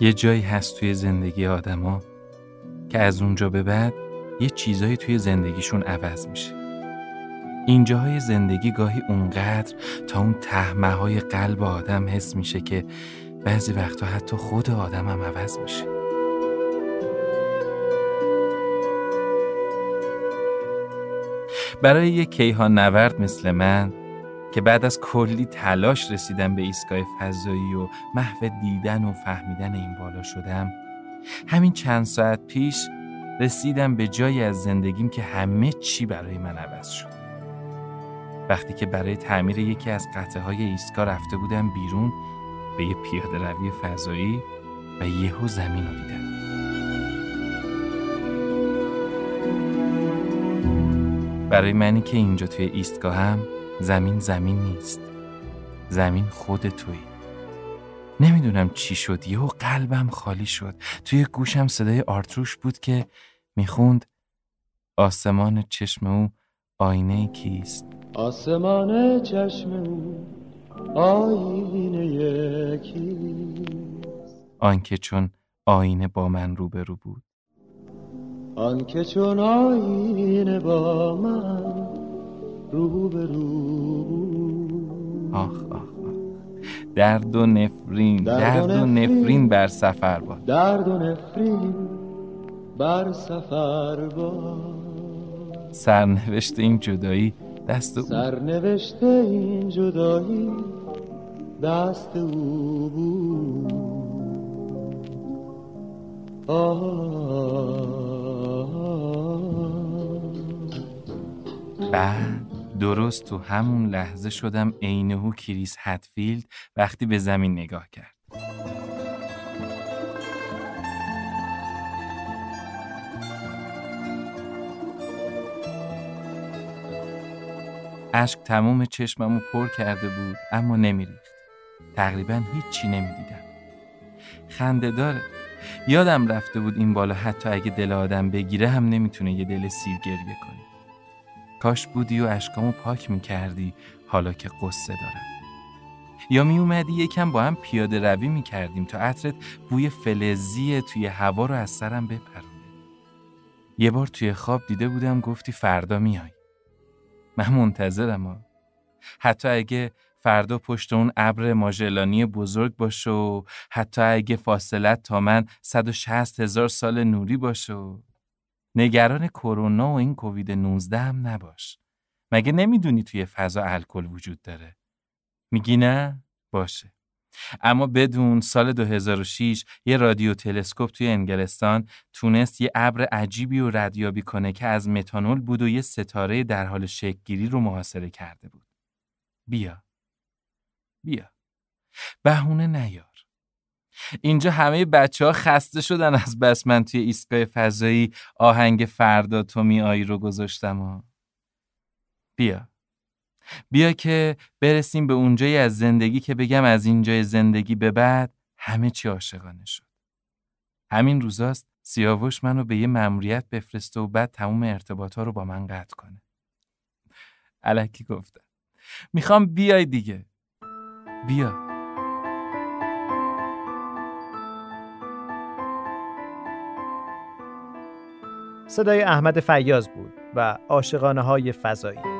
یه جایی هست توی زندگی آدما که از اونجا به بعد یه چیزایی توی زندگیشون عوض میشه. اینجاهای زندگی گاهی اونقدر تا اون تهمه های قلب آدم حس میشه که بعضی وقتا حتی خود آدم هم عوض میشه. برای یک کیهان نورد مثل من که بعد از کلی تلاش رسیدم به ایستگاه فضایی و محو دیدن و فهمیدن این بالا شدم. همین چند ساعت پیش رسیدم به جایی از زندگیم که همه چی برای من عوض شد. وقتی که برای تعمیر یکی از قطعه های ایستگاه رفته بودم بیرون به یه پیاده روی فضایی و یهو زمین رو دیدم. برای منی که اینجا توی ایستگاهم زمین زمین نیست. زمین خود توی نمی‌دونم چی شد. یهو قلبم خالی شد. توی گوشم صدای آرتروش بود که می‌خوند آسمان چشم او آینه کیست. آسمان چشم او آینه کیست؟ آنکه چون آینه با من روبرو بود. آنکه چون آینه با من روبرو. آخ آخ آخ. درد و نفرین درد و نفرین. بر سفر باد. درد و نفرین بر سفر با سرنوشت این جدایی دست او. سرنوشت این جدایی دست او بود. آه. بعد درست تو همون لحظه شدم عینهو کریس هتفیلد وقتی به زمین نگاه کرد. اشک تموم چشممو پر کرده بود اما نمیریخت. تقریبا هیچی نمی‌دیدم. خنده داره. یادم رفته بود این بالا حتی اگه دل آدم بگیره هم نمی‌تونه یه دل سیر گریه کنه. کاش بودی و اشکامو پاک می‌کردی حالا که قصه دارم. یا می اومدی یکم با هم پیاده روی می کردیم تا عطرت بوی فلزی توی هوا رو از سرم بپرونه یه بار توی خواب دیده بودم گفتی فردا میای. من منتظرم ها. حتی اگه فردا پشت اون ابر ماژلانی بزرگ باشه و حتی اگه فاصلت تا من 160 هزار سال نوری باشه نگران کرونا و این کووید 19 هم نباش مگه نمی‌دونی توی فضا الکل وجود داره میگی نه باشه اما بدون سال 2006 یه رادیو تلسکوپ توی انگلستان تونست یه ابر عجیبی رو ردیابی کنه که از متانول بود و یه ستاره در حال شکلگیری رو محاصره کرده بود. بیا. بیا. بهونه نیار. اینجا همه بچه ها خسته شدن از بس من توی ایستگاه فضایی آهنگ فردا تو می آیی رو گذاشتم و بیا. بیا که برسیم به اونجایی از زندگی که بگم از اینجای زندگی به بعد همه چی عاشقانه شد. همین روزاست سیاوش منو به یه مأموریت بفرسته و بعد تموم ارتباطا رو با من قطع کنه. الکی گفتم. می‌خوام بیای دیگه. بیا. صدای احمد فیاض بود و عاشقانه های فضایی.